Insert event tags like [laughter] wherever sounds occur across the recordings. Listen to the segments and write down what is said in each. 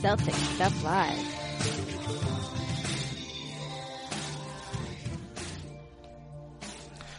Celtic Stuff Live.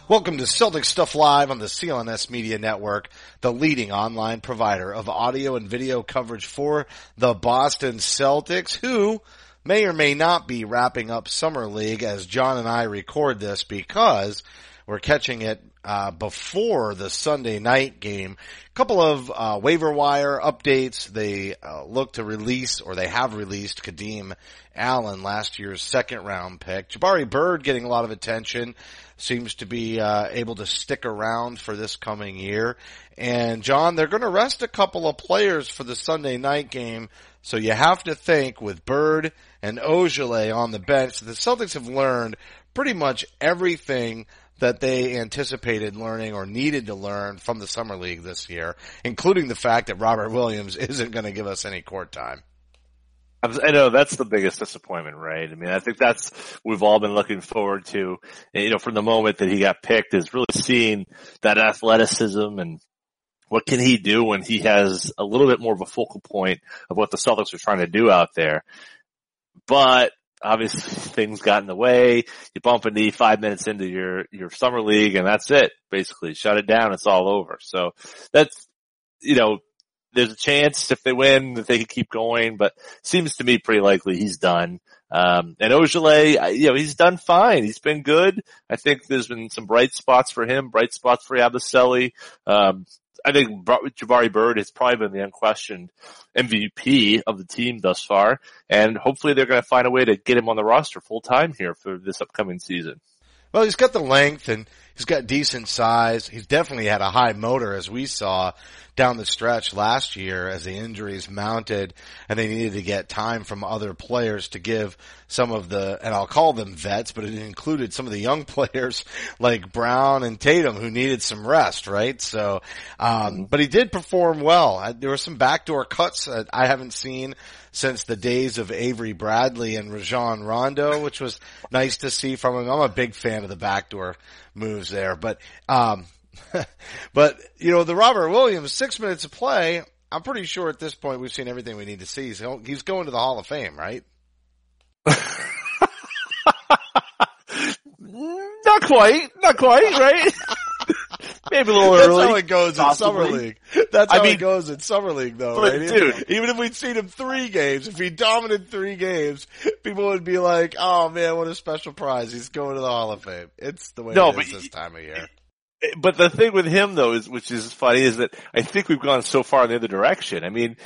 Welcome to Celtic Stuff Live on the CLNS Media Network, the leading online provider of audio and video coverage for the Boston Celtics, who may or may not be wrapping up Summer League as Jon and I record this because we're catching it uh, before the Sunday night game. A couple of uh, waiver wire updates. They uh, look to release, or they have released, Kadeem Allen, last year's second round pick. Jabari Bird getting a lot of attention. Seems to be uh, able to stick around for this coming year. And Jon, they're going to rest a couple of players for the Sunday night game. So you have to think with Bird and Ojeleye on the bench, the Celtics have learned pretty much everything that they anticipated learning or needed to learn from the summer league this year, including the fact that Robert Williams [laughs] isn't going to give us any court time. I know that's the biggest disappointment, right? I mean, I think that's we've all been looking forward to, you know, from the moment that he got picked is really seeing that athleticism and what can he do when he has a little bit more of a focal point of what the Celtics are trying to do out there. But obviously things got in the way. You bump a knee five minutes into your, your summer league and that's it. Basically shut it down. It's all over. So that's, you know, there's a chance if they win that they can keep going, but seems to me pretty likely he's done. Um, and Ojeleye, you know, he's done fine. He's been good. I think there's been some bright spots for him, bright spots for Yabusele. Um, I think Jabari Bird has probably been the unquestioned MVP of the team thus far, and hopefully they're going to find a way to get him on the roster full time here for this upcoming season. Well, he's got the length and he's got decent size. He's definitely had a high motor as we saw down the stretch last year as the injuries mounted and they needed to get time from other players to give some of the, and I'll call them vets, but it included some of the young [laughs] players like Brown and Tatum who needed some rest, right? So, um, but he did perform well. There were some backdoor cuts that I haven't seen since the days of Avery Bradley and Rajon Rondo, which was nice to see from him. I'm a big fan of the backdoor moves there, but, um, [laughs] but you know, the Robert Williams six minutes of play. I'm pretty sure at this point we've seen everything we need to see. He's, he's going to the Hall of Fame, right? [laughs] not quite, not quite, right? [laughs] Maybe a little That's early. That's how it goes possibly. in summer league. That's how I mean, it goes in summer league, though, but right? dude. [laughs] Even if we'd seen him three games, if he dominated three games, people would be like, "Oh man, what a special prize! He's going to the Hall of Fame." It's the way No, it but is this time of year. But the thing with him though is, which is funny, is that I think we've gone so far in the other direction. I mean,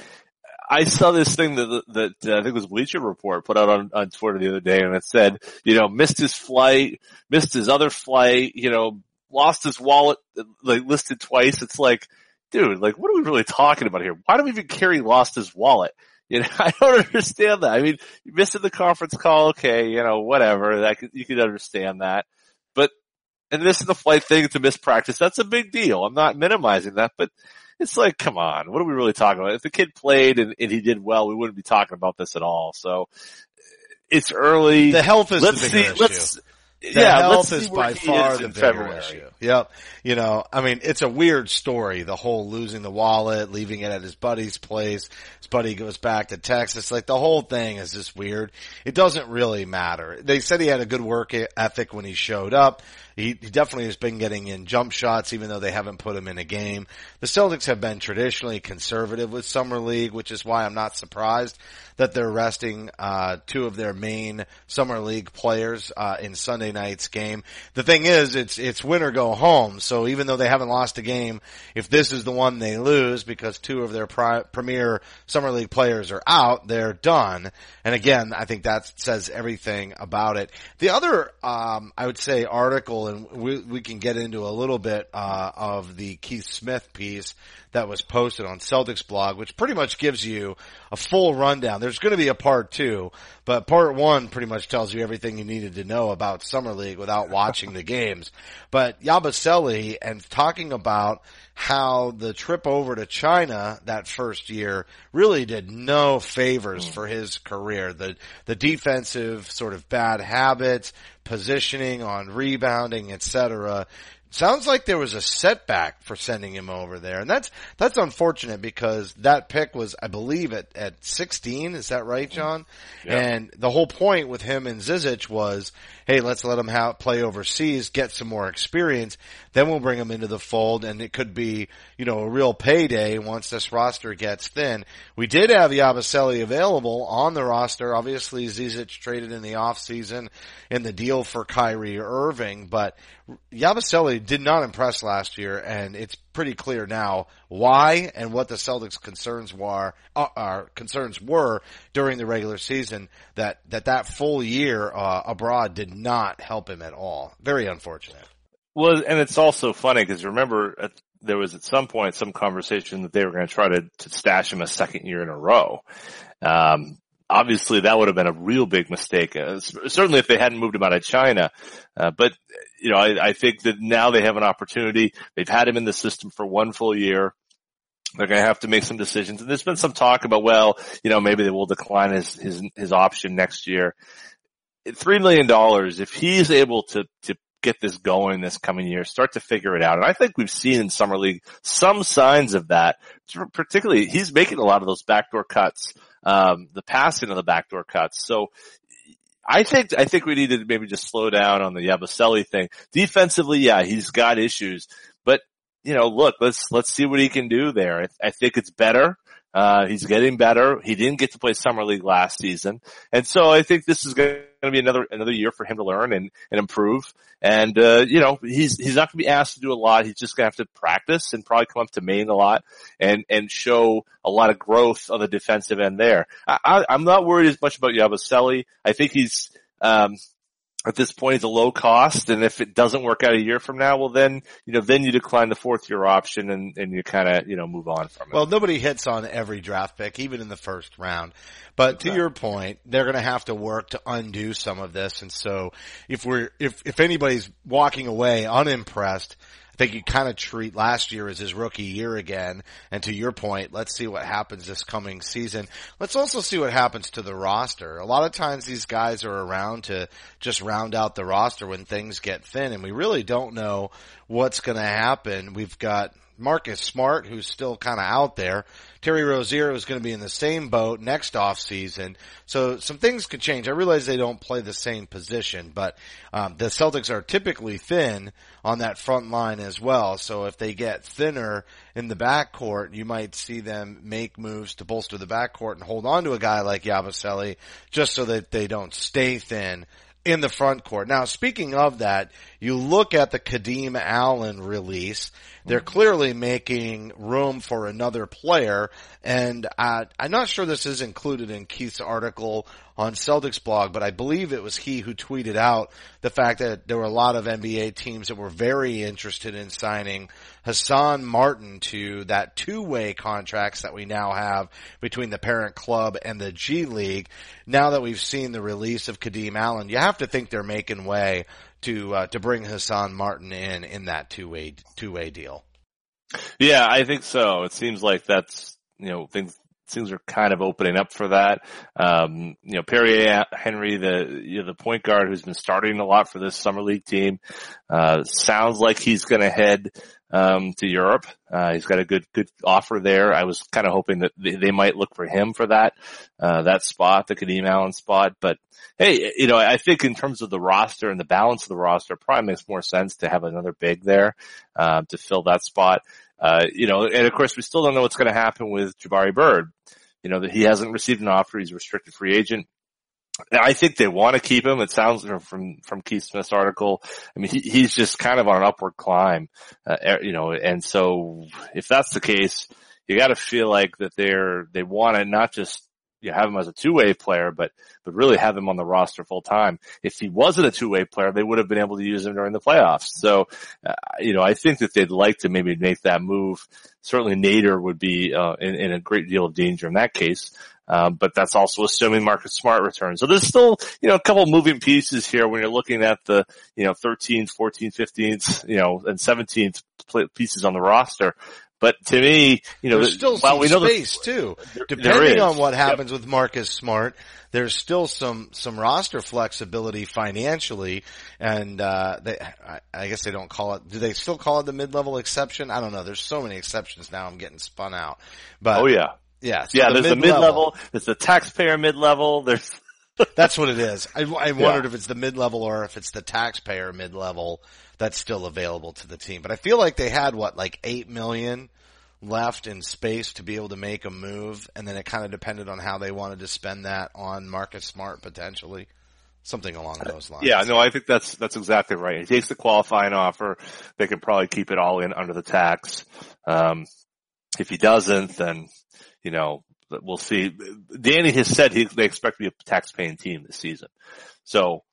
I saw this thing that, that uh, I think was Bleacher Report put out on, on Twitter the other day and it said, you know, missed his flight, missed his other flight, you know, lost his wallet, like listed twice. It's like, dude, like what are we really talking about here? Why do we even carry lost his wallet? You know, [laughs] I don't understand that. I mean, you missed the conference call, okay, you know, whatever, that could, you could understand that. But, and this is the flight thing to miss practice. That's a big deal. I'm not minimizing that, but it's like, come on, what are we really talking about? If the kid played and, and he did well, we wouldn't be talking about this at all. So it's early. The health is let's the see, issue. let's, The yeah, health let's is by far is the bigger February. issue. Yep. You know, I mean, it's a weird story. The whole losing the wallet, leaving it at his buddy's place. His buddy goes back to Texas. Like the whole thing is just weird. It doesn't really matter. They said he had a good work ethic when he showed up. He, he definitely has been getting in jump shots, even though they haven't put him in a game. The Celtics have been traditionally conservative with summer league, which is why I'm not surprised that they're resting uh, two of their main summer league players uh, in Sunday night's game. The thing is, it's it's win or go home. So even though they haven't lost a game, if this is the one they lose because two of their pri- premier summer league players are out, they're done. And again, I think that says everything about it. The other, um, I would say, article, and we we can get into a little bit uh, of the Keith Smith piece that was posted on CelticsBlog, which pretty much gives you a full rundown. There's going to be a part two, but part one pretty much tells you everything you needed to know about Summer League without watching the [laughs] games. But Yabusele and talking about how the trip over to China that first year really did no favors for his career. The, the defensive sort of bad habits, positioning on rebounding, etc sounds like there was a setback for sending him over there. And that's, that's unfortunate because that pick was, I believe at, at 16. Is that right, Jon? Yeah. And the whole point with him and Zizic was, hey, let's let him have, play overseas, get some more experience. Then we'll bring him into the fold and it could be, you know, a real payday once this roster gets thin. We did have Yabusele available on the roster. Obviously Zizic traded in the offseason in the deal for Kyrie Irving, but Yabusele did not impress last year and it's pretty clear now why and what the Celtics concerns were, uh, uh, concerns were during the regular season that, that that full year, uh, abroad did not help him at all. Very unfortunate. Well, and it's also funny because remember there was at some point some conversation that they were going to try to, to stash him a second year in a row. Um, obviously that would have been a real big mistake. Uh, certainly if they hadn't moved him out of China. Uh, but you know, I, I think that now they have an opportunity. They've had him in the system for one full year. They're going to have to make some decisions. And there's been some talk about, well, you know, maybe they will decline his, his, his option next year. $3 million, if he's able to, to get this going this coming year, start to figure it out. And I think we've seen in summer league some signs of that. Particularly, he's making a lot of those backdoor cuts, um, the passing of the backdoor cuts. So I think I think we need to maybe just slow down on the Yabusele thing. Defensively, yeah, he's got issues, but you know, look, let's let's see what he can do there. I, I think it's better. Uh, he's getting better. He didn't get to play summer league last season. And so I think this is going to be another, another year for him to learn and, and improve. And, uh, you know, he's, he's not going to be asked to do a lot. He's just going to have to practice and probably come up to Maine a lot and, and show a lot of growth on the defensive end there. I, I, am not worried as much about Yabusele. I think he's, um, at this point is a low cost. And if it doesn't work out a year from now, well then, you know, then you decline the fourth year option and, and you kind of, you know, move on from it. Well, nobody hits on every draft pick, even in the first round. But to your point, they're going to have to work to undo some of this. And so if we're, if, if anybody's walking away unimpressed, I think you kind of treat last year as his rookie year again. And to your point, let's see what happens this coming season. Let's also see what happens to the roster. A lot of times these guys are around to just round out the roster when things get thin and we really don't know what's going to happen. We've got Marcus Smart, who's still kind of out there. Terry Rozier is going to be in the same boat next off season. So some things could change. I realize they don't play the same position, but um, the Celtics are typically thin on that front line as well. So if they get thinner in the backcourt, you might see them make moves to bolster the backcourt and hold on to a guy like Yabusele just so that they don't stay thin in the front court. Now, speaking of that, you look at the Kadeem Allen release. They're clearly making room for another player, and uh, I'm not sure this is included in Keith's article on CelticsBlog, but I believe it was he who tweeted out the fact that there were a lot of NBA teams that were very interested in signing Hassan Martin to that two-way contracts that we now have between the parent club and the G League. Now that we've seen the release of Kadeem Allen, you have to think they're making way to uh, to bring Hassan Martin in in that two-way two-way deal. Yeah, I think so. It seems like that's you know things things are kind of opening up for that. Um, you know, Perry Henry, the you know, the point guard who's been starting a lot for this summer league team, uh, sounds like he's going to head um, to Europe. Uh, he's got a good good offer there. I was kind of hoping that they, they, might look for him for that uh, that spot, the Kadeem Allen spot. But hey, you know, I think in terms of the roster and the balance of the roster, it probably makes more sense to have another big there uh, to fill that spot. Uh, you know, and of course we still don't know what's going to happen with Jabari Bird. You know, that he hasn't received an offer. He's a restricted free agent. I think they want to keep him. It sounds from from Keith Smith's article. I mean, he, he's just kind of on an upward climb, uh, er, you know. And so, if that's the case, you got to feel like that they're they want to not just you know, have him as a two-way player, but, but really have him on the roster full time. If he wasn't a two-way player, they would have been able to use him during the playoffs. So, uh, you know, I think that they'd like to maybe make that move. Certainly Nader would be, uh, in, in a great deal of danger in that case. Um, but that's also assuming Marcus Smart returns. So there's still, you know, a couple moving pieces here when you're looking at the, you know, 13th, 14th, 15th, you know, and 17th pieces on the roster. But to me, you know, there's still while some we know the- space too. there Depending is. on what Yep. happens with Marcus Smart, there's still some some roster flexibility financially, and uh, they I, I guess they don't call it. Do they still call it the mid level exception? I don't know. There's so many exceptions now. I'm getting spun out. But oh yeah, yeah, so yeah. there's the mid-level- mid-level. There's the taxpayer mid-level. There's [laughs] That's what it is. I, I wondered if it's the mid level or if it's the taxpayer mid level that's still available to the team. But I feel like they had what like eight million left in space to be able to make a move, and then it kind of depended on how they wanted to spend that on Marcus Smart potentially, something along those lines. Yeah, no, I think that's that's exactly right. He takes the qualifying offer. They can probably keep it all in under the tax. Um, if he doesn't, then you know we'll see. Danny has said he, they expect to be a tax-paying team this season. So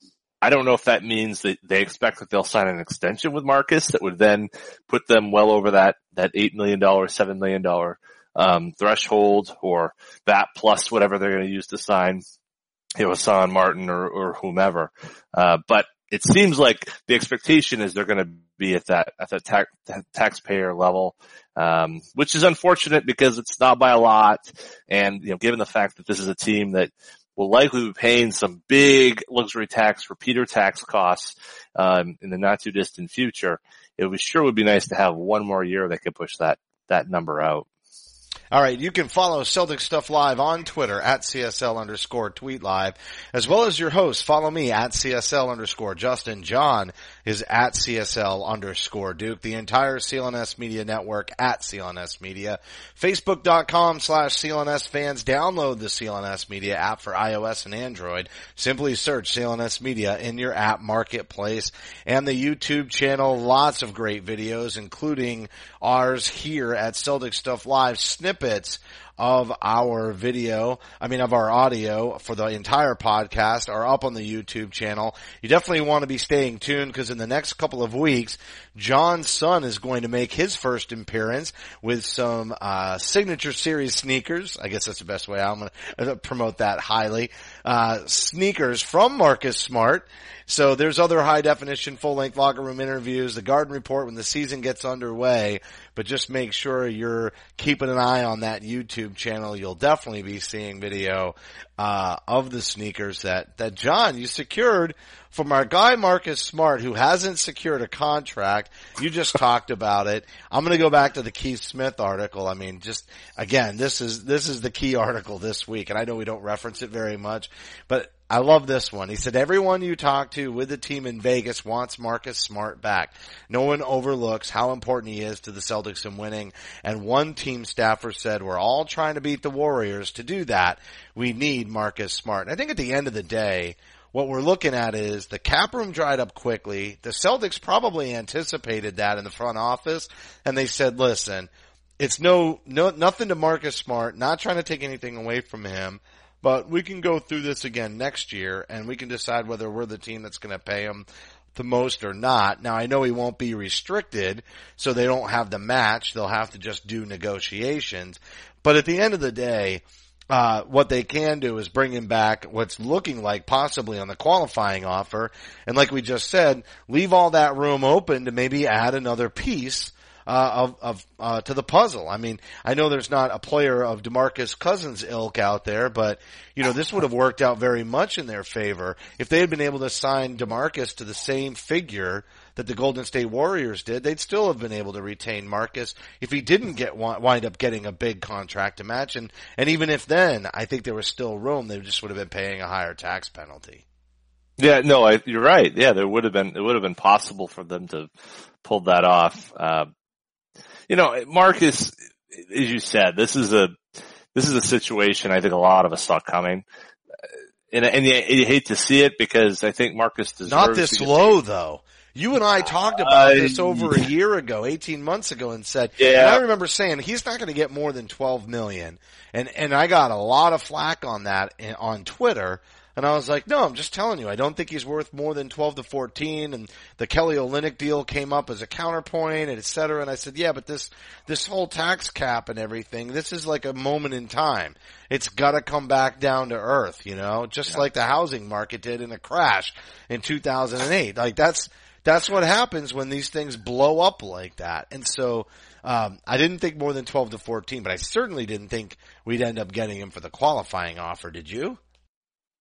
I don't know if that means that they expect that they'll sign an extension with Marcus that would then put them well over that that eight million dollar, seven million dollar um, threshold, or that plus whatever they're going to use to sign you know, Hassan Martin or, or whomever. Uh, but it seems like the expectation is they're going to be at that, at that tax, taxpayer level, um, which is unfortunate because it's not by a lot. And, you know, given the fact that this is a team that will likely be paying some big luxury tax, repeater tax costs, um, in the not too distant future, it would sure would be nice to have one more year that could push that, that number out. All right, you can follow Celtic Stuff Live on Twitter at CSL underscore tweet live, as well as your host. Follow me at CSL underscore Justin. Jon is at CSL underscore Duke. The entire CLNS Media Network at CLNS Media. Facebook.com slash CLNS fans. Download the CLNS Media app for iOS and Android. Simply search CLNS Media in your app marketplace and the YouTube channel. Lots of great videos, including ours here at Celtic Stuff Live snippets of our video, I mean of our audio for the entire podcast are up on the YouTube channel. You definitely want to be staying tuned because in the next couple of weeks, Jon's son is going to make his first appearance with some uh, signature series sneakers. I guess that's the best way I'm going to promote that highly. Uh, sneakers from Marcus Smart. So there's other high definition full length locker room interviews, the garden report when the season gets underway, but just make sure you're keeping an eye on that YouTube channel. You'll definitely be seeing video, uh, of the sneakers that, that Jon, you secured from our guy Marcus Smart who hasn't secured a contract. You just talked about it. I'm going to go back to the Keith Smith article. I mean, just again, this is, this is the key article this week and I know we don't reference it very much, but I love this one. He said, everyone you talk to with the team in Vegas wants Marcus Smart back. No one overlooks how important he is to the Celtics in winning. And one team staffer said, we're all trying to beat the Warriors. To do that, we need Marcus Smart. And I think at the end of the day, what we're looking at is the cap room dried up quickly. The Celtics probably anticipated that in the front office and they said, listen, it's no, no, nothing to Marcus Smart, not trying to take anything away from him. But we can go through this again next year and we can decide whether we're the team that's going to pay him the most or not. Now I know he won't be restricted, so they don't have the match. They'll have to just do negotiations. But at the end of the day, uh, what they can do is bring him back what's looking like possibly on the qualifying offer. And like we just said, leave all that room open to maybe add another piece uh, of, of uh, to the puzzle. I mean, I know there's not a player of Demarcus Cousins ilk out there, but you know this would have worked out very much in their favor if they had been able to sign Demarcus to the same figure that the Golden State Warriors did. They'd still have been able to retain Marcus if he didn't get wind up getting a big contract to match, and and even if then, I think there was still room. They just would have been paying a higher tax penalty. Yeah, no, I, you're right. Yeah, there would have been, it would have been possible for them to pull that off. Uh, you know, Marcus, as you said, this is a, this is a situation I think a lot of us saw coming. And, and you, you hate to see it because I think Marcus deserves Not this low though. You and I talked about I- this over a year ago, 18 months ago and said, Yeah. and I remember saying he's not going to get more than 12 million. And, and I got a lot of flack on that in, on Twitter. And I was like, no, I'm just telling you, I don't think he's worth more than 12 to 14. And the Kelly Olynyk deal came up as a counterpoint and et cetera. And I said, yeah, but this, this whole tax cap and everything, this is like a moment in time. It's gotta come back down to earth, you know, just like the housing market did in a crash in 2008. Like that's, that's what happens when these things blow up like that. And so, um, I didn't think more than 12 to 14, but I certainly didn't think we'd end up getting him for the qualifying offer. Did you?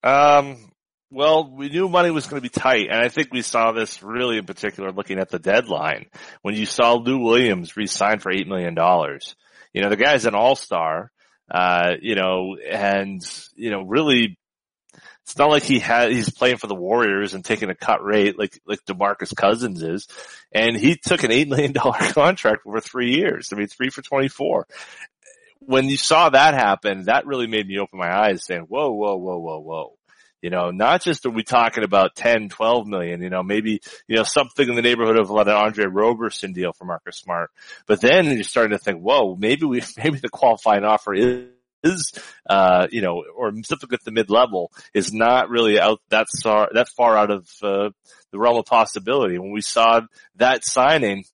Um, well, we knew money was going to be tight, and I think we saw this really in particular looking at the deadline when you saw Lou Williams re-sign for eight million dollars. You know, the guy's an all-star, uh, you know, and you know, really, it's not like he had he's playing for the Warriors and taking a cut rate like like Demarcus Cousins is, and he took an eight million dollar [laughs] contract over three years. I mean, three for twenty-four when you saw that happen, that really made me open my eyes saying, whoa, whoa, whoa, whoa, whoa. You know, not just are we talking about 10, 12 million, you know, maybe, you know, something in the neighborhood of like an Andre Roberson deal for Marcus Smart. But then you're starting to think, whoa, maybe we, [laughs] maybe the qualifying offer is, is, uh, you know, or something at the mid level is not really out that far, that far out of, uh, the realm of possibility. When we saw that signing,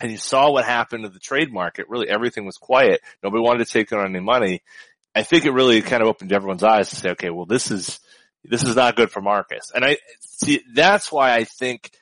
and you saw what happened to the trade market, really everything was quiet. Nobody wanted to take on any money. I think it really kind of opened everyone's eyes to say, okay, well, this is, this is not good for Marcus. And I see, that's why I think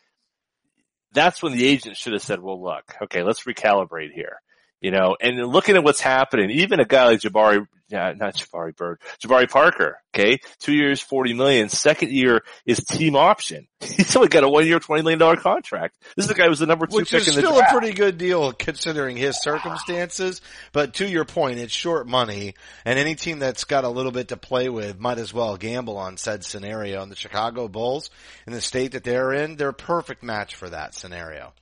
that's when the agent should have said, well, look, okay, let's recalibrate here. You know, and looking at what's happening, even a guy like Jabari, yeah, not Jabari Bird, Jabari Parker, okay, two years, 40 million. Second year is team option. [laughs] He's only got a one year, $20 million contract. This is the guy who was the number two Which pick is in the still a pretty good deal considering his circumstances. But to your point, it's short money and any team that's got a little bit to play with might as well gamble on said scenario. And the Chicago Bulls in the state that they're in, they're a perfect match for that scenario.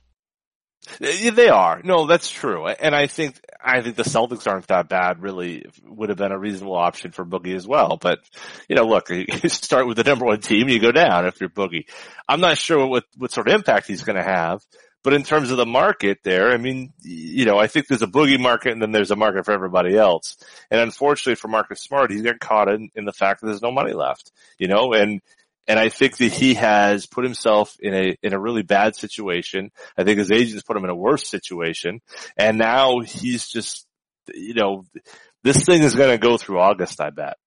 They are. No, that's true. And I think, I think the Celtics aren't that bad really would have been a reasonable option for Boogie as well. But, you know, look, [laughs] you start with the number one team, you go down if you're Boogie. I'm not sure what, what sort of impact he's going to have. But in terms of the market there, I mean, you know, I think there's a boogie market and then there's a market for everybody else. And unfortunately for Marcus Smart, he's got caught in, in the fact that there's no money left, you know, and, and I think that he has put himself in a, in a really bad situation. I think his agents put him in a worse situation. And now he's just, you know, this thing is going to go through August, I bet,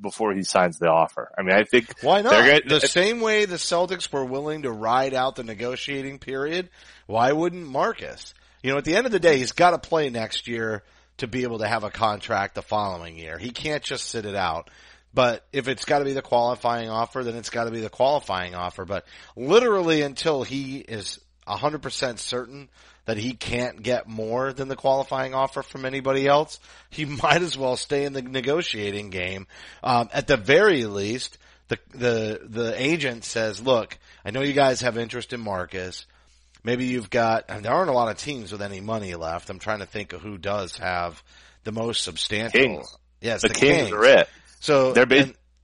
before he signs the offer. I mean, I think Why not? Gonna- the same way the Celtics were willing to ride out the negotiating period, why wouldn't Marcus? You know, at the end of the day, he's got to play next year to be able to have a contract the following year. He can't just sit it out. But if it's got to be the qualifying offer, then it's got to be the qualifying offer. But literally until he is 100% certain that he can't get more than the qualifying offer from anybody else, he [laughs] might as well stay in the negotiating game. Um, at the very least, the, the, the agent says, look, I know you guys have interest in Marcus. Maybe you've got, and there aren't a lot of teams with any money left. I'm trying to think of who does have the most substantial. Kings. Yes, the, the, Kings, are it. So They're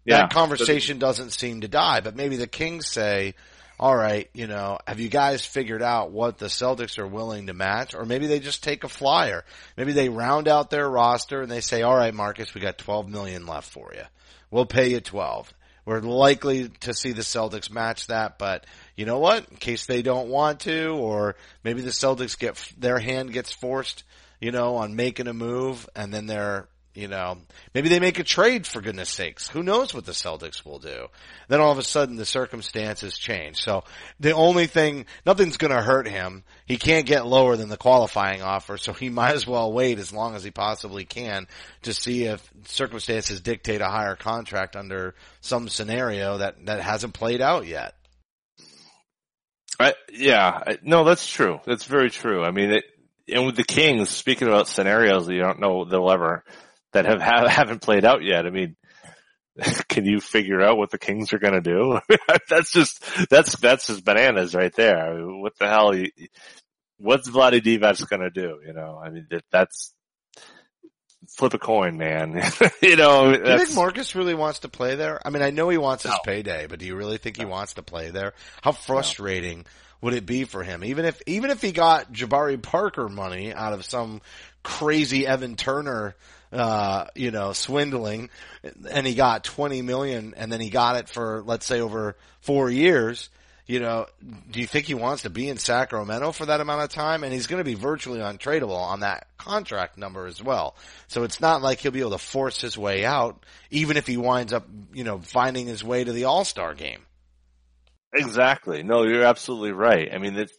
yeah. that conversation doesn't seem to die, but maybe the Kings say, all right, you know, have you guys figured out what the Celtics are willing to match? Or maybe they just take a flyer. Maybe they round out their roster and they say, all right, Marcus, we got 12 million left for you. We'll pay you 12. We're likely to see the Celtics match that, but you know what? In case they don't want to, or maybe the Celtics get, their hand gets forced, you know, on making a move and then they're, you know, maybe they make a trade for goodness sakes. Who knows what the Celtics will do? Then all of a sudden the circumstances change. So the only thing, nothing's going to hurt him. He can't get lower than the qualifying offer, so he [laughs] might as well wait as long as he possibly can to see if circumstances dictate a higher contract under some scenario that, that hasn't played out yet. I, yeah, I, no, that's true. That's very true. I mean, it, and with the Kings, speaking about scenarios that you don't know they'll ever, that have, have haven't played out yet. I mean, [laughs] can you figure out what the Kings are going to do? [laughs] that's just, that's, that's just bananas right there. I mean, what the hell? You, what's Vlade Divac going to do? You know, I mean, that, that's, flip a coin, man. [laughs] you know, Do you think Marcus really wants to play there? I mean, I know he wants his payday, but do you really think he wants to play there? How frustrating would it be for him? Even if, even if he got Jabari Parker money out of some crazy Evan Turner, uh, you know, swindling and he got 20 million and then he got it for, let's say over four years. You know, do you think he wants to be in Sacramento for that amount of time? And he's going to be virtually untradeable on that contract number as well. So it's not like he'll be able to force his way out, even if he winds up, you know, finding his way to the All-Star game. Exactly. No, you're absolutely right. I mean, it,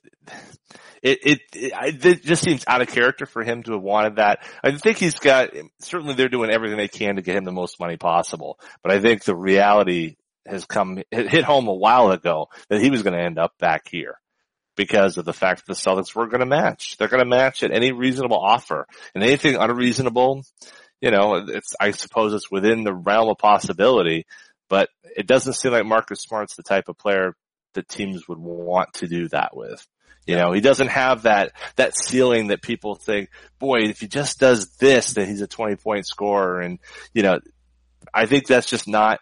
it, it, it, just seems out of character for him to have wanted that. I think he's got, certainly they're doing everything they can to get him the most money possible. But I think the reality has come, hit home a while ago that he was going to end up back here because of the fact that the Celtics were going to match. They're going to match at any reasonable offer and anything unreasonable, you know, it's, I suppose it's within the realm of possibility, but it doesn't seem like Marcus Smart's the type of player that teams would want to do that with. You know, he doesn't have that, that ceiling that people think, boy, if he just does this, then he's a 20 point scorer. And, you know, I think that's just not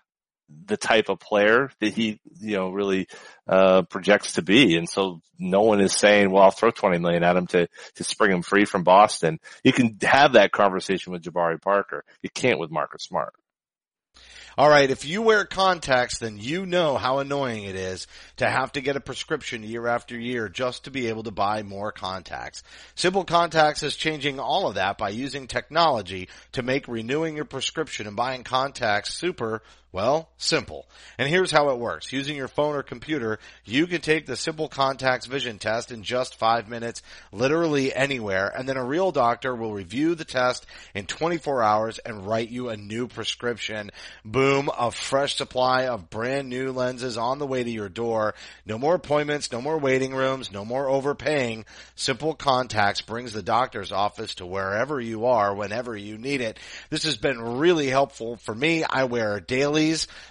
the type of player that he, you know, really, uh, projects to be. And so no one is saying, well, I'll throw 20 million at him to, to spring him free from Boston. You can have that conversation with Jabari Parker. You can't with Marcus Smart. All right, if you wear contacts, then you know how annoying it is to have to get a prescription year after year just to be able to buy more contacts. Simple Contacts is changing all of that by using technology to make renewing your prescription and buying contacts super well, simple. And here's how it works. Using your phone or computer, you can take the Simple Contacts vision test in just five minutes, literally anywhere, and then a real doctor will review the test in 24 hours and write you a new prescription. Boom, a fresh supply of brand new lenses on the way to your door. No more appointments, no more waiting rooms, no more overpaying. Simple Contacts brings the doctor's office to wherever you are whenever you need it. This has been really helpful for me. I wear daily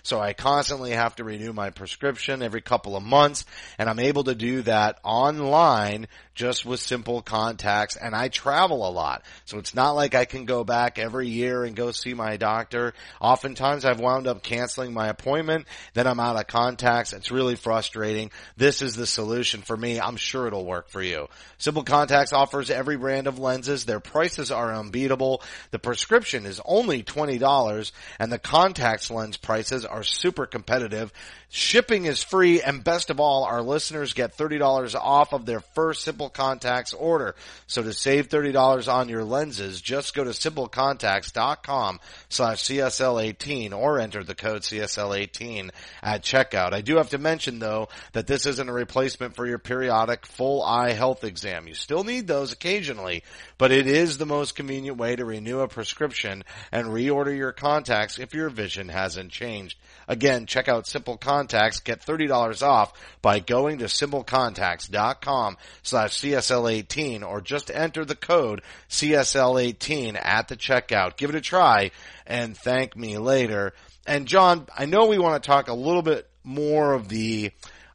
so I constantly have to renew my prescription every couple of months, and I'm able to do that online just with simple contacts, and I travel a lot. So it's not like I can go back every year and go see my doctor. Oftentimes I've wound up canceling my appointment, then I'm out of contacts. It's really frustrating. This is the solution for me. I'm sure it'll work for you. Simple Contacts offers every brand of lenses. Their prices are unbeatable. The prescription is only $20 and the contacts lens prices are super competitive. Shipping is free and best of all, our listeners get $30 off of their first Simple Contacts order. So to save $30 on your lenses, just go to simplecontacts.com slash CSL18 or enter the code CSL18 at checkout. I do have to mention though that this isn't a replacement for your periodic full eye health exam. You still need those occasionally, but it is the most convenient way to renew a prescription and reorder your contacts if your vision hasn't changed. Again, check out Simple Contacts. Get $30 off by going to simplecontacts.com slash CSL18 or just enter the code CSL18 at the checkout. Give it a try and thank me later. And Jon, I know we want to talk a little bit more of the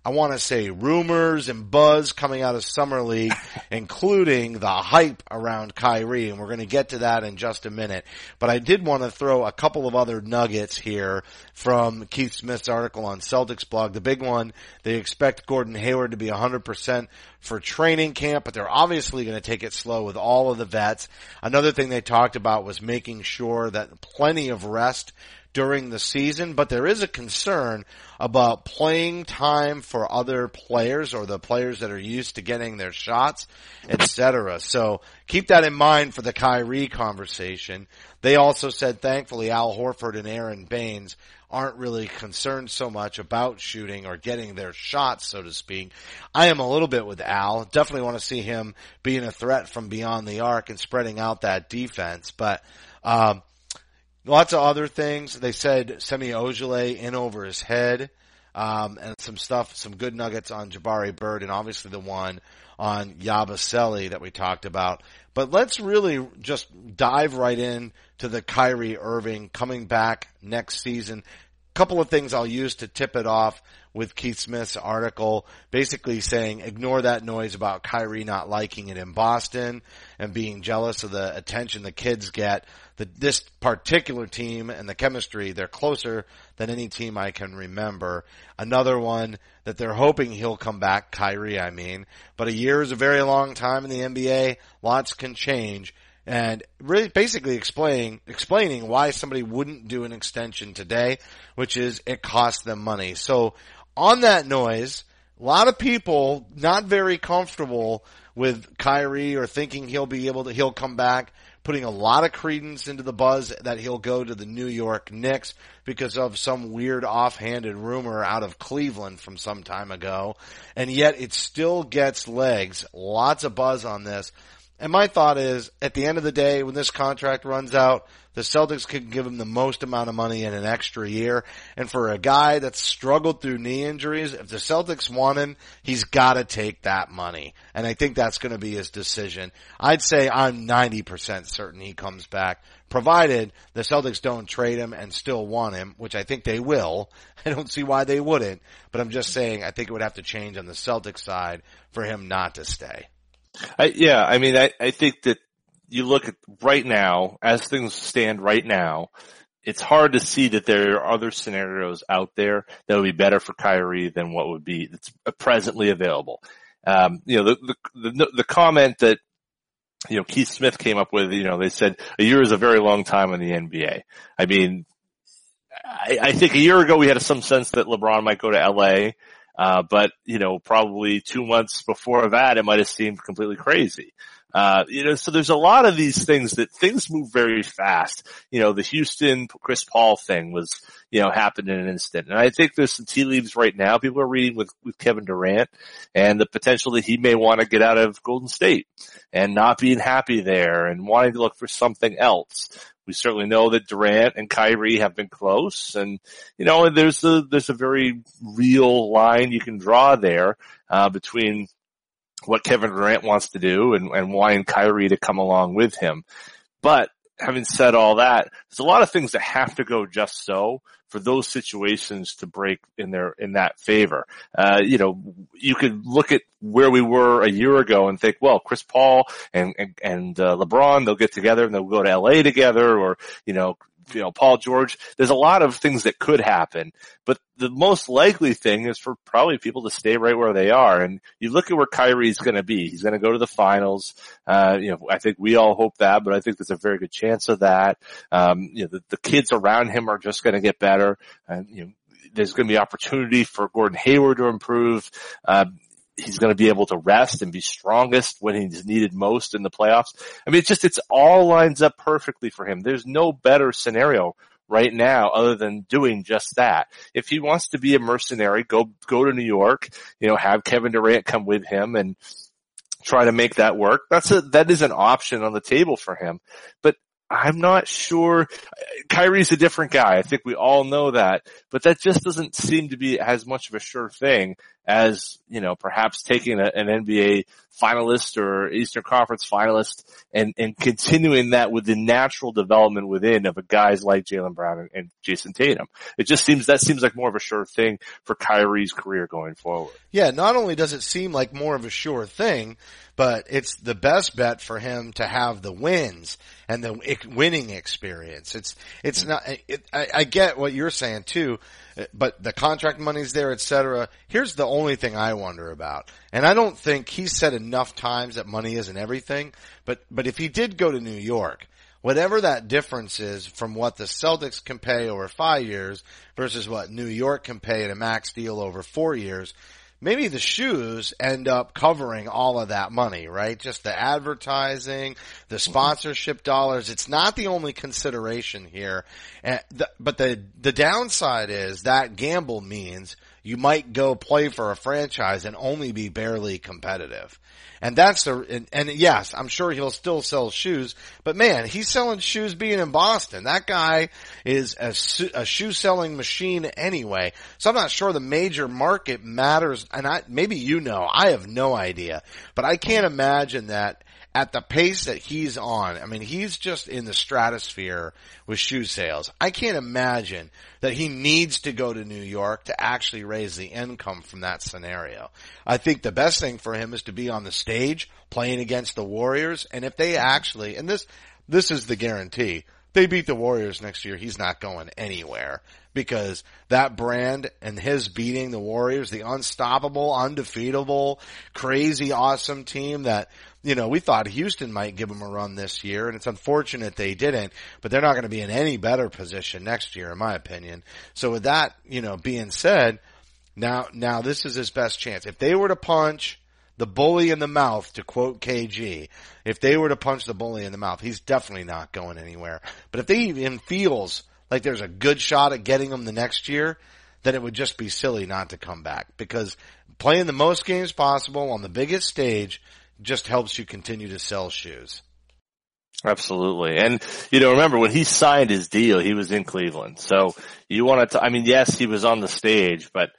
I want to say rumors and buzz coming out of Summer League, [laughs] including the hype around Kyrie, and we're going to get to that in just a minute. But I did want to throw a couple of other nuggets here from Keith Smith's article on CelticsBlog. The big one, they expect Gordon Hayward to be 100% for training camp, but they're obviously going to take it slow with all of the vets. Another thing they talked about was making sure that plenty of rest during the season, but there is a concern about playing time for other players or the players that are used to getting their shots, etc. So keep that in mind for the Kyrie conversation. They also said thankfully Al Horford and Aron Baynes aren't really concerned so much about shooting or getting their shots, so to speak. I am a little bit with Al. Definitely want to see him being a threat from beyond the arc and spreading out that defense. But um, Lots of other things. They said Semi Ojeleye in over his head. Um, and some stuff, some good nuggets on Jabari Bird and obviously the one on Yabusele that we talked about. But let's really just dive right in to the Kyrie Irving coming back next season. Couple of things I'll use to tip it off with Keith Smith's article, basically saying ignore that noise about Kyrie not liking it in Boston and being jealous of the attention the kids get the, this particular team and the chemistry, they're closer than any team I can remember. Another one that they're hoping he'll come back, Kyrie, I mean. But a year is a very long time in the NBA. Lots can change. And really basically explaining, explaining why somebody wouldn't do an extension today, which is it costs them money. So on that noise, a lot of people not very comfortable with Kyrie or thinking he'll be able to, he'll come back, putting a lot of credence into the buzz that he'll go to the New York Knicks because of some weird offhanded rumor out of Cleveland from some time ago. And yet it still gets legs. Lots of buzz on this. And my thought is, at the end of the day, when this contract runs out, the Celtics can give him the most amount of money in an extra year. And for a guy that's struggled through knee injuries, if the Celtics want him, he's gotta take that money. And I think that's gonna be his decision. I'd say I'm 90% certain he comes back, provided the Celtics don't trade him and still want him, which I think they will. [laughs] I don't see why they wouldn't, but I'm just saying I think it would have to change on the Celtics side for him not to stay. I, yeah, I mean, I, I think that you look at right now, as things stand right now, it's hard to see that there are other scenarios out there that would be better for Kyrie than what would be that's presently available. Um, you know, the, the, the, the comment that, you know, Keith Smith came up with, you know, they said a year is a very long time in the NBA. I mean, I, I think a year ago we had some sense that LeBron might go to LA. Uh, but you know, probably two months before that, it might have seemed completely crazy. Uh, you know, so there's a lot of these things that things move very fast. You know, the Houston Chris Paul thing was, you know, happened in an instant. And I think there's some tea leaves right now. People are reading with, with Kevin Durant and the potential that he may want to get out of Golden State and not being happy there and wanting to look for something else. We certainly know that Durant and Kyrie have been close and, you know, there's a, there's a very real line you can draw there, uh, between what Kevin Durant wants to do and, and wanting Kyrie to come along with him. But having said all that, there's a lot of things that have to go just so for those situations to break in their in that favor. Uh, you know, you could look at where we were a year ago and think, well, Chris Paul and and, and uh, LeBron, they'll get together and they'll go to LA together, or you know, you know, Paul George. There's a lot of things that could happen, but the most likely thing is for probably people to stay right where they are. And you look at where Kyrie's going to be. He's going to go to the finals. Uh, you know, I think we all hope that, but I think there's a very good chance of that. Um, you know, the, the kids around him are just going to get better. And, you know, there's going to be opportunity for Gordon Hayward to improve. Uh, he's going to be able to rest and be strongest when he's needed most in the playoffs. I mean, it's just, it's all lines up perfectly for him. There's no better scenario right now other than doing just that. If he wants to be a mercenary, go, go to New York, you know, have Kevin Durant come with him and try to make that work. That's a, that is an option on the table for him. But I'm not sure. Kyrie's a different guy. I think we all know that, but that just doesn't seem to be as much of a sure thing as, you know, perhaps taking a, an NBA finalist or Eastern Conference finalist and, and continuing that with the natural development within of a guys like Jaylen Brown and, and Jayson Tatum. It just seems, that seems like more of a sure thing for Kyrie's career going forward. Yeah, not only does it seem like more of a sure thing, but it's the best bet for him to have the wins and the winning experience. It's, it's mm-hmm. not, it, I, I get what you're saying too but the contract money's there, etc. Here's the only thing I wonder about, and I don't think he's said enough times that money isn't everything. But but if he did go to New York, whatever that difference is from what the Celtics can pay over five years versus what New York can pay at a max deal over four years, maybe the shoes end up covering all of that money, right? Just the advertising, the mm-hmm. sponsorship dollars. It's not the only consideration here. But the, the downside is that gamble means you might go play for a franchise and only be barely competitive. And that's the, and, and, yes, I'm sure he'll still sell shoes, but man, he's selling shoes being in Boston. That guy is a, a shoe selling machine anyway. So I'm not sure the major market matters. And I, maybe you know, I have no idea, but I can't imagine that at the pace that he's on, I mean, he's just in the stratosphere with shoe sales. I can't imagine that he needs to go to New York to actually raise the income from that scenario. I think the best thing for him is to be on the stage playing against the Warriors. And if they actually, and this, this is the guarantee, they beat the Warriors next year, he's not going anywhere because that brand and his beating the Warriors, the unstoppable, undefeatable, crazy awesome team that, you know, we thought Houston might give them a run this year and it's unfortunate they didn't, but they're not going to be in any better position next year in my opinion. So with that, you know, being said, now, now this is his best chance. If they were to punch, the bully in the mouth, to quote KG, if they were to punch the bully in the mouth, he's definitely not going anywhere. But if they even feels like there's a good shot at getting him the next year, then it would just be silly not to come back because playing the most games possible on the biggest stage just helps you continue to sell shoes. Absolutely. And, you know, remember when he signed his deal, he was in Cleveland. So you want to, I mean, yes, he was on the stage, but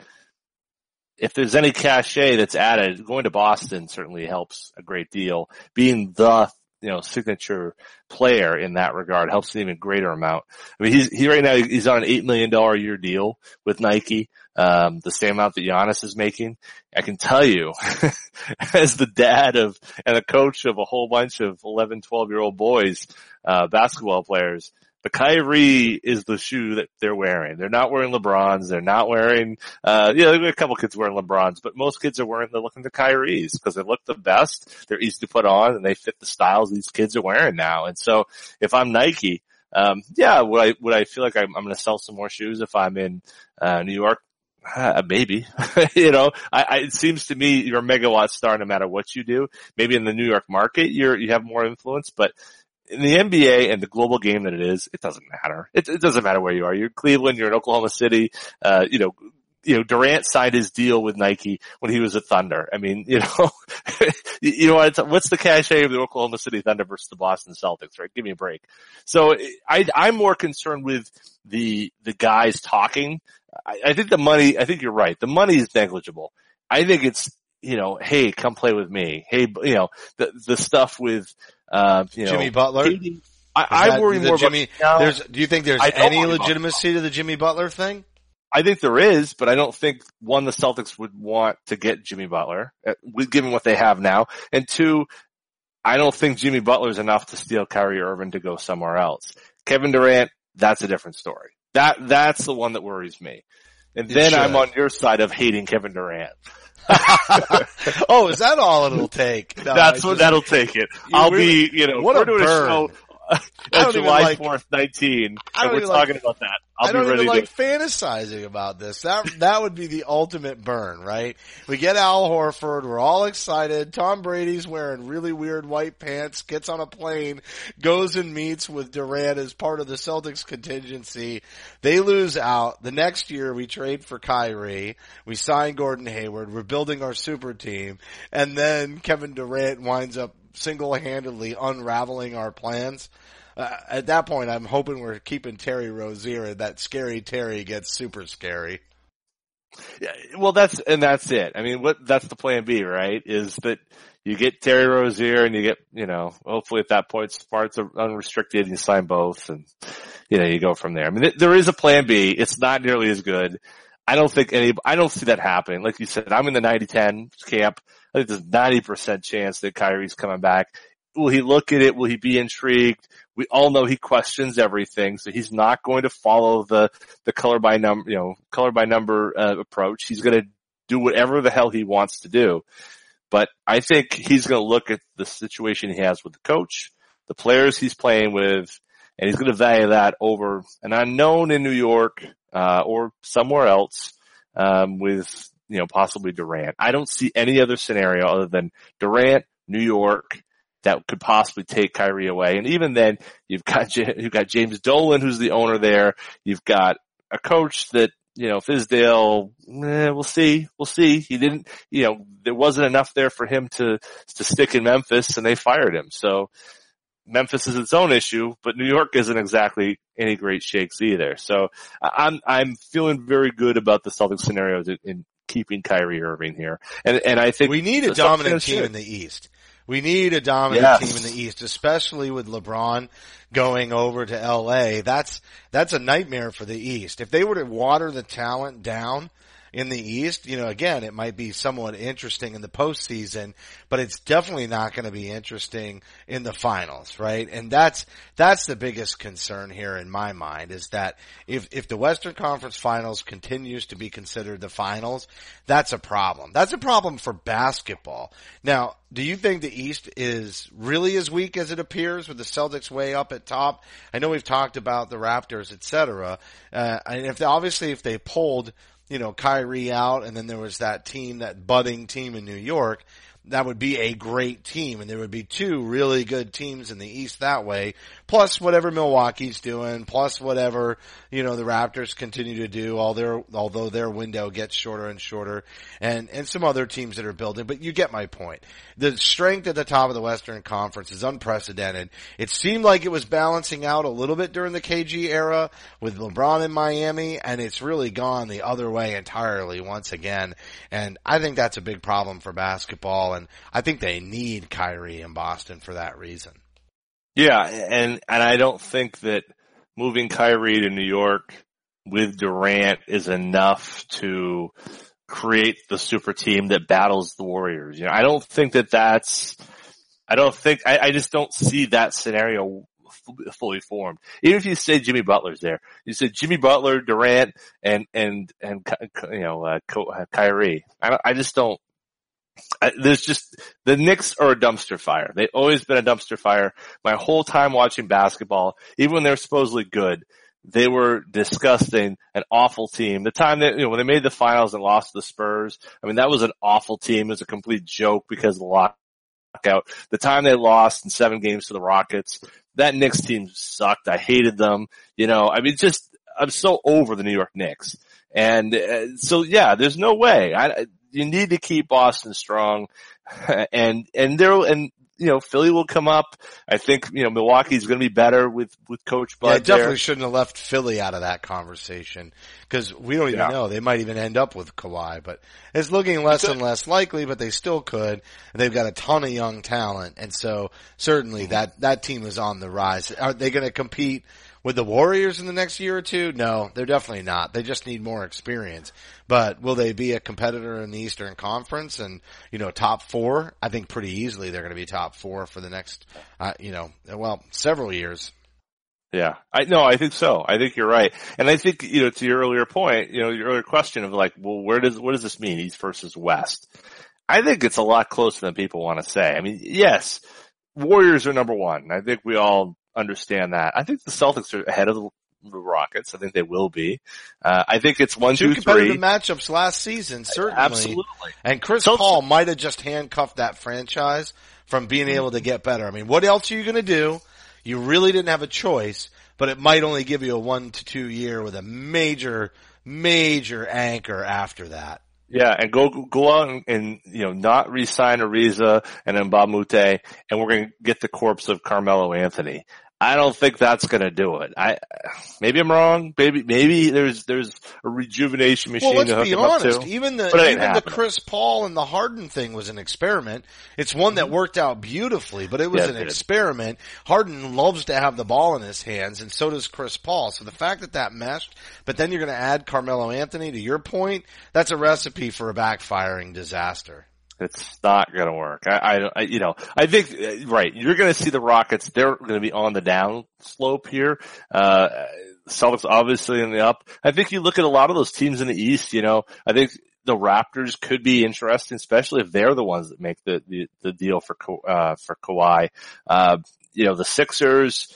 if there's any cachet that's added, going to Boston certainly helps a great deal. Being the you know, signature player in that regard helps an even greater amount. I mean, he's, he right now, he's on an $8 million a year deal with Nike, um, the same amount that Giannis is making. I can tell you, [laughs] as the dad of, and a coach of a whole bunch of 11, 12 year old boys, uh, basketball players, the Kyrie is the shoe that they're wearing. They're not wearing LeBrons. They're not wearing, uh, you know, a couple kids wearing LeBrons, but most kids are wearing, they're looking to Kyries because they look the best. They're easy to put on and they fit the styles these kids are wearing now. And so if I'm Nike, um, yeah, would I, would I feel like I'm, I'm going to sell some more shoes if I'm in, uh, New York? Uh, maybe, [laughs] you know, I, I, it seems to me you're a megawatt star no matter what you do. Maybe in the New York market, you're, you have more influence, but in the NBA and the global game that it is, it doesn't matter. It, it doesn't matter where you are. You're in Cleveland, you're in Oklahoma City, uh, you know, you know, Durant signed his deal with Nike when he was at Thunder. I mean, you know, [laughs] you know what, what's the cachet of the Oklahoma City Thunder versus the Boston Celtics, right? Give me a break. So I, I'm more concerned with the, the guys talking. I, I think the money, I think you're right. The money is negligible. I think it's, you know, hey, come play with me. Hey, you know, the, the stuff with, uh, you know, Jimmy Butler. I, I worry more Jimmy. About, there's, do you think there's any legitimacy to the Jimmy Butler thing? I think there is, but I don't think one the Celtics would want to get Jimmy Butler, uh, given what they have now, and two, I don't think Jimmy Butler is enough to steal Kyrie Irving to go somewhere else. Kevin Durant, that's a different story. That that's the one that worries me. And then I'm on your side of hating Kevin Durant. [laughs] oh, is that all it'll take? No, That's what that'll take it. I'll really, be, you know, what we're a doing burn. a show [laughs] July fourth, nineteen, and we're talking like, about that. I'll I don't be ready even like to. fantasizing about this. That that would be the ultimate burn, right? We get Al Horford, we're all excited. Tom Brady's wearing really weird white pants, gets on a plane, goes and meets with Durant as part of the Celtics contingency. They lose out. The next year we trade for Kyrie. We sign Gordon Hayward. We're building our super team, and then Kevin Durant winds up single-handedly unraveling our plans. Uh, at that point, I'm hoping we're keeping Terry Rozier that scary Terry gets super scary. Yeah, well, that's, and that's it. I mean, what, that's the plan B, right? Is that you get Terry Rozier and you get, you know, hopefully at that point, Smart's are unrestricted and you sign both and, you know, you go from there. I mean, th- there is a plan B. It's not nearly as good. I don't think any, I don't see that happening. Like you said, I'm in the 90-10 camp. I think there's 90% chance that Kyrie's coming back. Will he look at it? Will he be intrigued? We all know he questions everything, so he's not going to follow the, the color by number, you know, color by number uh, approach. He's going to do whatever the hell he wants to do. But I think he's going to look at the situation he has with the coach, the players he's playing with, and he's going to value that over an unknown in New York uh, or somewhere else um, with you know possibly Durant. I don't see any other scenario other than Durant, New York, that could possibly take Kyrie away. And even then, you've got you've got James Dolan, who's the owner there. You've got a coach that you know Fizdale. Eh, we'll see, we'll see. He didn't, you know, there wasn't enough there for him to to stick in Memphis, and they fired him. So Memphis is its own issue, but New York isn't exactly any great shakes either. So I'm I'm feeling very good about the Celtics scenarios in, in keeping Kyrie Irving here, and and I think we need a dominant team in the East. We need a dominant yes. team in the East, especially with LeBron going over to LA. That's that's a nightmare for the East. If they were to water the talent down in the East, you know, again, it might be somewhat interesting in the postseason, but it's definitely not going to be interesting in the finals, right? And that's, that's the biggest concern here in my mind is that if, if the Western Conference Finals continues to be considered the finals, that's a problem. That's a problem for basketball. Now, do you think the East is really as weak as it appears with the Celtics way up at top? I know we've talked about the Raptors, et cetera. Uh, and if they, obviously if they pulled you know, Kyrie out and then there was that team, that budding team in New York, that would be a great team and there would be two really good teams in the East that way, plus whatever Milwaukee's doing, plus whatever, you know, the Raptors continue to do, all their, although their window gets shorter and shorter and, and some other teams that are building, but you get my point. The strength at the top of the Western Conference is unprecedented. It seemed like it was balancing out a little bit during the KG era with LeBron in Miami and it's really gone the other way entirely once again. And I think that's a big problem for basketball and I think they need Kyrie in Boston for that reason. Yeah, and and I don't think that moving Kyrie to New York with Durant is enough to create the super team that battles the Warriors. You know, I don't think that that's. I don't think I, I just don't see that scenario fully formed. Even if you say Jimmy Butler's there, you said Jimmy Butler, Durant, and and and you know uh, Kyrie. I, I just don't. There's just the Knicks are a dumpster fire. They've always been a dumpster fire. My whole time watching basketball, even when they're supposedly good, they were disgusting, an awful team. The time that, you know, when they made the finals and lost to the Spurs, I mean, that was an awful team. It was a complete joke because of the lockout. The time they lost in seven games to the Rockets, that Knicks team sucked. I hated them. You know, I mean, just, I'm so over the New York Knicks. And uh, so, yeah, there's no way. I, you need to keep Boston strong, [laughs] and and there and you know Philly will come up. I think you know Milwaukee's going to be better with with Coach Bud. Yeah, definitely there. shouldn't have left Philly out of that conversation because we don't even yeah. know they might even end up with Kawhi, but it's looking less and less likely. But they still could. They've got a ton of young talent, and so certainly mm-hmm. that that team is on the rise. Are they going to compete? With the Warriors in the next year or two? No, they're definitely not. They just need more experience. But will they be a competitor in the Eastern Conference and, you know, top four? I think pretty easily they're going to be top four for the next, uh, you know, well, several years. Yeah, I no, I think so. I think you're right, and I think you know to your earlier point, you know, your earlier question of like, well, where does what does this mean, East versus West? I think it's a lot closer than people want to say. I mean, yes, Warriors are number one. I think we all understand that. I think the Celtics are ahead of the, the Rockets. I think they will be. Uh, I think it's one, two, two competitive three. matchups last season, certainly. Absolutely. And Chris Paul might have just handcuffed that franchise from being able to get better. I mean, what else are you going to do? You really didn't have a choice, but it might only give you a one to two year with a major, major anchor after that. Yeah, and go go out and, and you know not re-sign Ariza and Moute, and we're going to get the corpse of Carmelo Anthony. I don't think that's going to do it. I maybe I'm wrong. Maybe maybe there's there's a rejuvenation machine. Well, let's be honest. Even the even the Chris Paul and the Harden thing was an experiment. It's one that mm-hmm. worked out beautifully, but it was yeah, an it experiment. Harden loves to have the ball in his hands, and so does Chris Paul. So the fact that that meshed, but then you're going to add Carmelo Anthony to your point, that's a recipe for a backfiring disaster. It's not going to work. I, I, you know, I think, uh, right, you're going to see the Rockets, they're going to be on the down slope here. Uh, Celtics obviously in the up. I think you look at a lot of those teams in the East, you know, I think the Raptors could be interesting, especially if they're the ones that make the, the, the deal for, uh, for Kawhi. Uh, you know, the Sixers,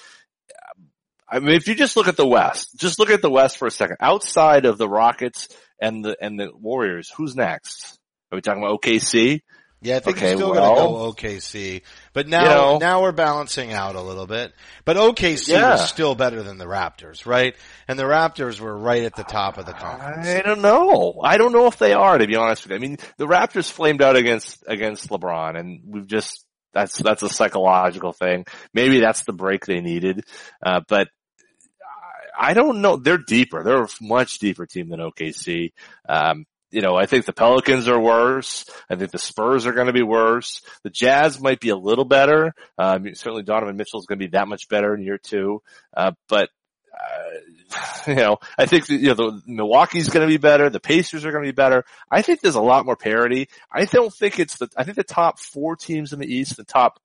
I mean, if you just look at the West, just look at the West for a second. Outside of the Rockets and the and the Warriors, who's next? Are we talking about OKC? Yeah, I think okay, still well, going to go OKC, but now you know, now we're balancing out a little bit. But OKC yeah. was still better than the Raptors, right? And the Raptors were right at the top of the conference. I don't know. I don't know if they are, to be honest with you. I mean, the Raptors flamed out against against LeBron, and we've just that's that's a psychological thing. Maybe that's the break they needed, uh, but I don't know. They're deeper. They're a much deeper team than OKC. Um, you know, I think the Pelicans are worse. I think the Spurs are going to be worse. The Jazz might be a little better. Um, certainly Donovan Mitchell is going to be that much better in year two. Uh, but, uh, [sighs] you know, I think, you know, the Milwaukee's going to be better. The Pacers are going to be better. I think there's a lot more parity. I don't think it's the, I think the top four teams in the East, the top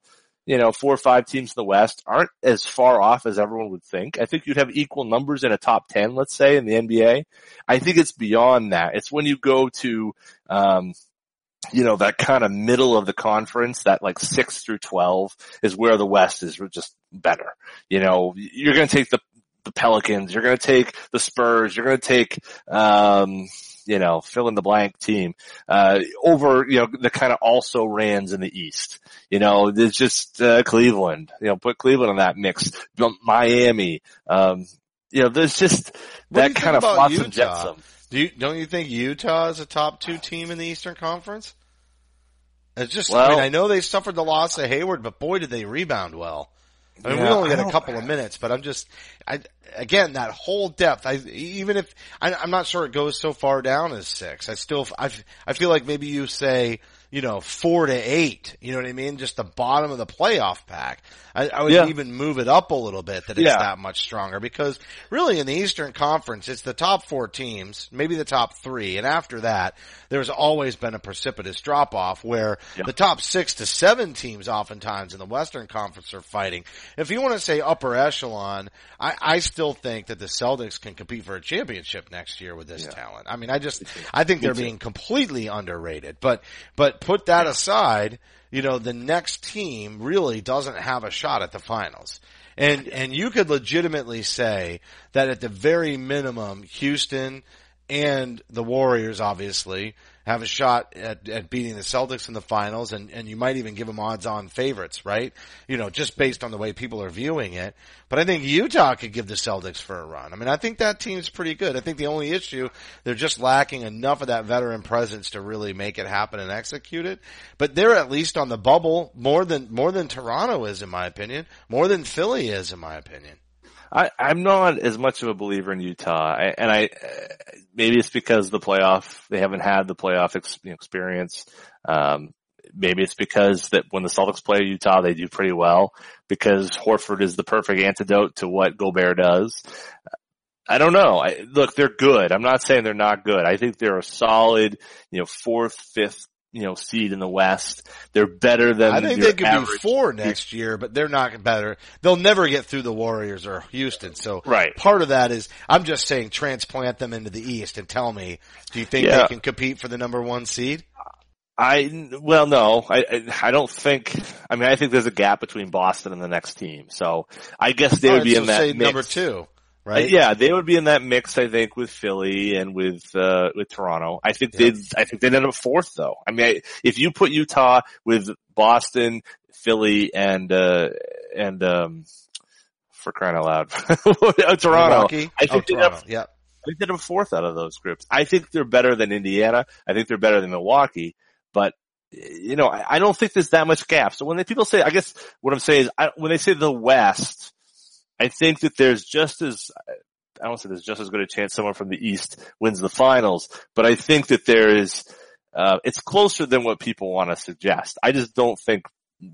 you know, four or five teams in the West aren't as far off as everyone would think. I think you'd have equal numbers in a top 10, let's say, in the NBA. I think it's beyond that. It's when you go to, um, you know, that kind of middle of the conference, that like six through 12 is where the West is just better. You know, you're going to take the, the Pelicans, you're going to take the Spurs, you're going to take, um, you know, fill in the blank team, uh, over, you know, the kind of also rans in the East. You know, there's just, uh, Cleveland, you know, put Cleveland in that mix. Miami, um, you know, there's just that kind of flotsam jetsam. Do you, don't you think Utah is a top two team in the Eastern Conference? It's just, Well- I mean, I know they suffered the loss of Hayward, but boy did they rebound well. I mean, we only got a couple of minutes, but I'm just, I, again, that whole depth, I, even if, I, I'm not sure it goes so far down as six. I still, I, I feel like maybe you say, you know, four to eight, you know what I mean? Just the bottom of the playoff pack. I, I would Yeah. even move it up a little bit that it's Yeah. that much stronger because really in the Eastern Conference, it's the top four teams, maybe the top three, and after that, there's always been a precipitous drop off where Yeah. the top six to seven teams oftentimes in the Western Conference are fighting. If you want to say upper echelon, I, I still think that the Celtics can compete for a championship next year with this talent. I mean, I just, I think they're being completely underrated, but, but put that aside, you know, the next team really doesn't have a shot at the finals. And, and you could legitimately say that at the very minimum, Houston and the Warriors obviously have a shot at, at beating the Celtics in the finals and, and you might even give them odds on favorites, right? You know, just based on the way people are viewing it. But I think Utah could give the Celtics for a run. I mean, I think that team's pretty good. I think the only issue, they're just lacking enough of that veteran presence to really make it happen and execute it. But they're at least on the bubble more than, more than Toronto is in my opinion, more than Philly is in my opinion. I, I'm not as much of a believer in Utah, I, and I maybe it's because the playoff they haven't had the playoff ex, experience. Um, maybe it's because that when the Celtics play Utah, they do pretty well because Horford is the perfect antidote to what Gobert does. I don't know. I, look, they're good. I'm not saying they're not good. I think they're a solid, you know, fourth, fifth, you know, seed in the West. They're better than I think they could be four next year, but they're not better. They'll never get through the Warriors or Houston. So Right. part of that is I'm just saying transplant them into the East and tell me, do you think Yeah. they can compete for the number one seed? I well, no, I I I don't think. I mean, I think there's a gap between Boston and the next team. So I guess they All would right, be so in that number two, Uh, right? Yeah, they would be in that mix. I think with Philly and with uh with Toronto. I think Yeah. they'd. I think they'd end up fourth though. I mean, I, if you put Utah with Boston, Philly, and uh and um for crying out loud, [laughs] Toronto. Milwaukee? I think oh, they'd have Yeah. I think they're fourth out of those groups. I think they're better than Indiana. I think they're better than Milwaukee, but you know, I, I don't think there's that much gap. So when they, people say, I guess what I'm saying is, I, when they say the West, I think that there's just as, I don't say there's just as good a chance someone from the East wins the finals, but I think that there is, uh, it's closer than what people want to suggest. I just don't think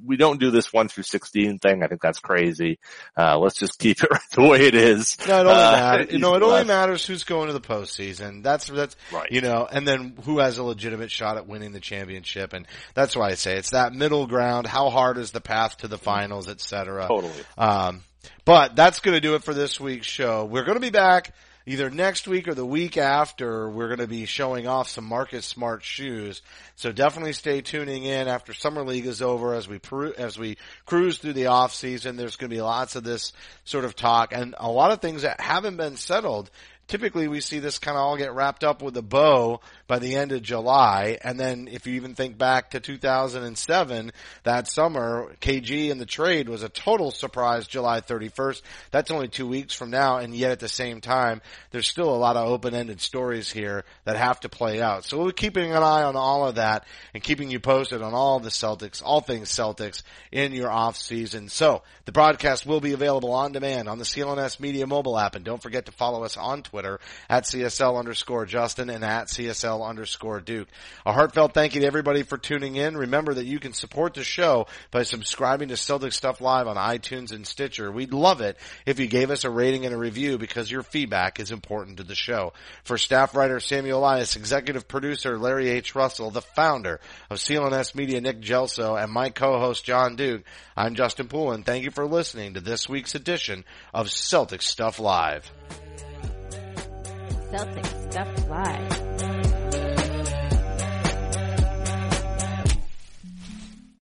we don't do this one through 16 thing. I think that's crazy. Uh, let's just keep it [laughs] right the way it is. No, it only Uh, matters. [laughs] You know, it only East-West. matters who's going to the postseason. That's that's Right. you know, and then who has a legitimate shot at winning the championship. And that's why I say it's that middle ground. How hard is the path to the finals, et cetera. Totally. Um, but that's going to do it for this week's show. We're going to be back either next week or the week after. We're going to be showing off some Marcus Smart shoes. So definitely stay tuning in after summer league is over as we peru- as we cruise through the off season. There's going to be lots of this sort of talk and a lot of things that haven't been settled. Typically we see this kind of all get wrapped up with a bow by the end of July. And then if you even think back to 2007, that summer, KG and the trade was a total surprise July 31st. That's only two weeks from now. And yet at the same time, there's still a lot of open-ended stories here that have to play out. So we're keeping an eye on all of that and keeping you posted on all the Celtics, all things Celtics in your off season. So the broadcast will be available on demand on the CLNS Media mobile app. And don't forget to follow us on Twitter at CSL underscore Justin and at CSL underscore Duke. A heartfelt thank you to everybody for tuning in. Remember that you can support the show by subscribing to Celtic Stuff Live on iTunes and Stitcher. We'd love it if you gave us a rating and a review because your feedback is important to the show. For staff writer Samuel Elias, executive producer Larry H. Russell, the founder of CLNS Media Nick Gelso, and my co-host Jon Duke, I'm Justin Poulin. Thank you for listening to this week's edition of Celtic Stuff Live. Celtic Stuff Live.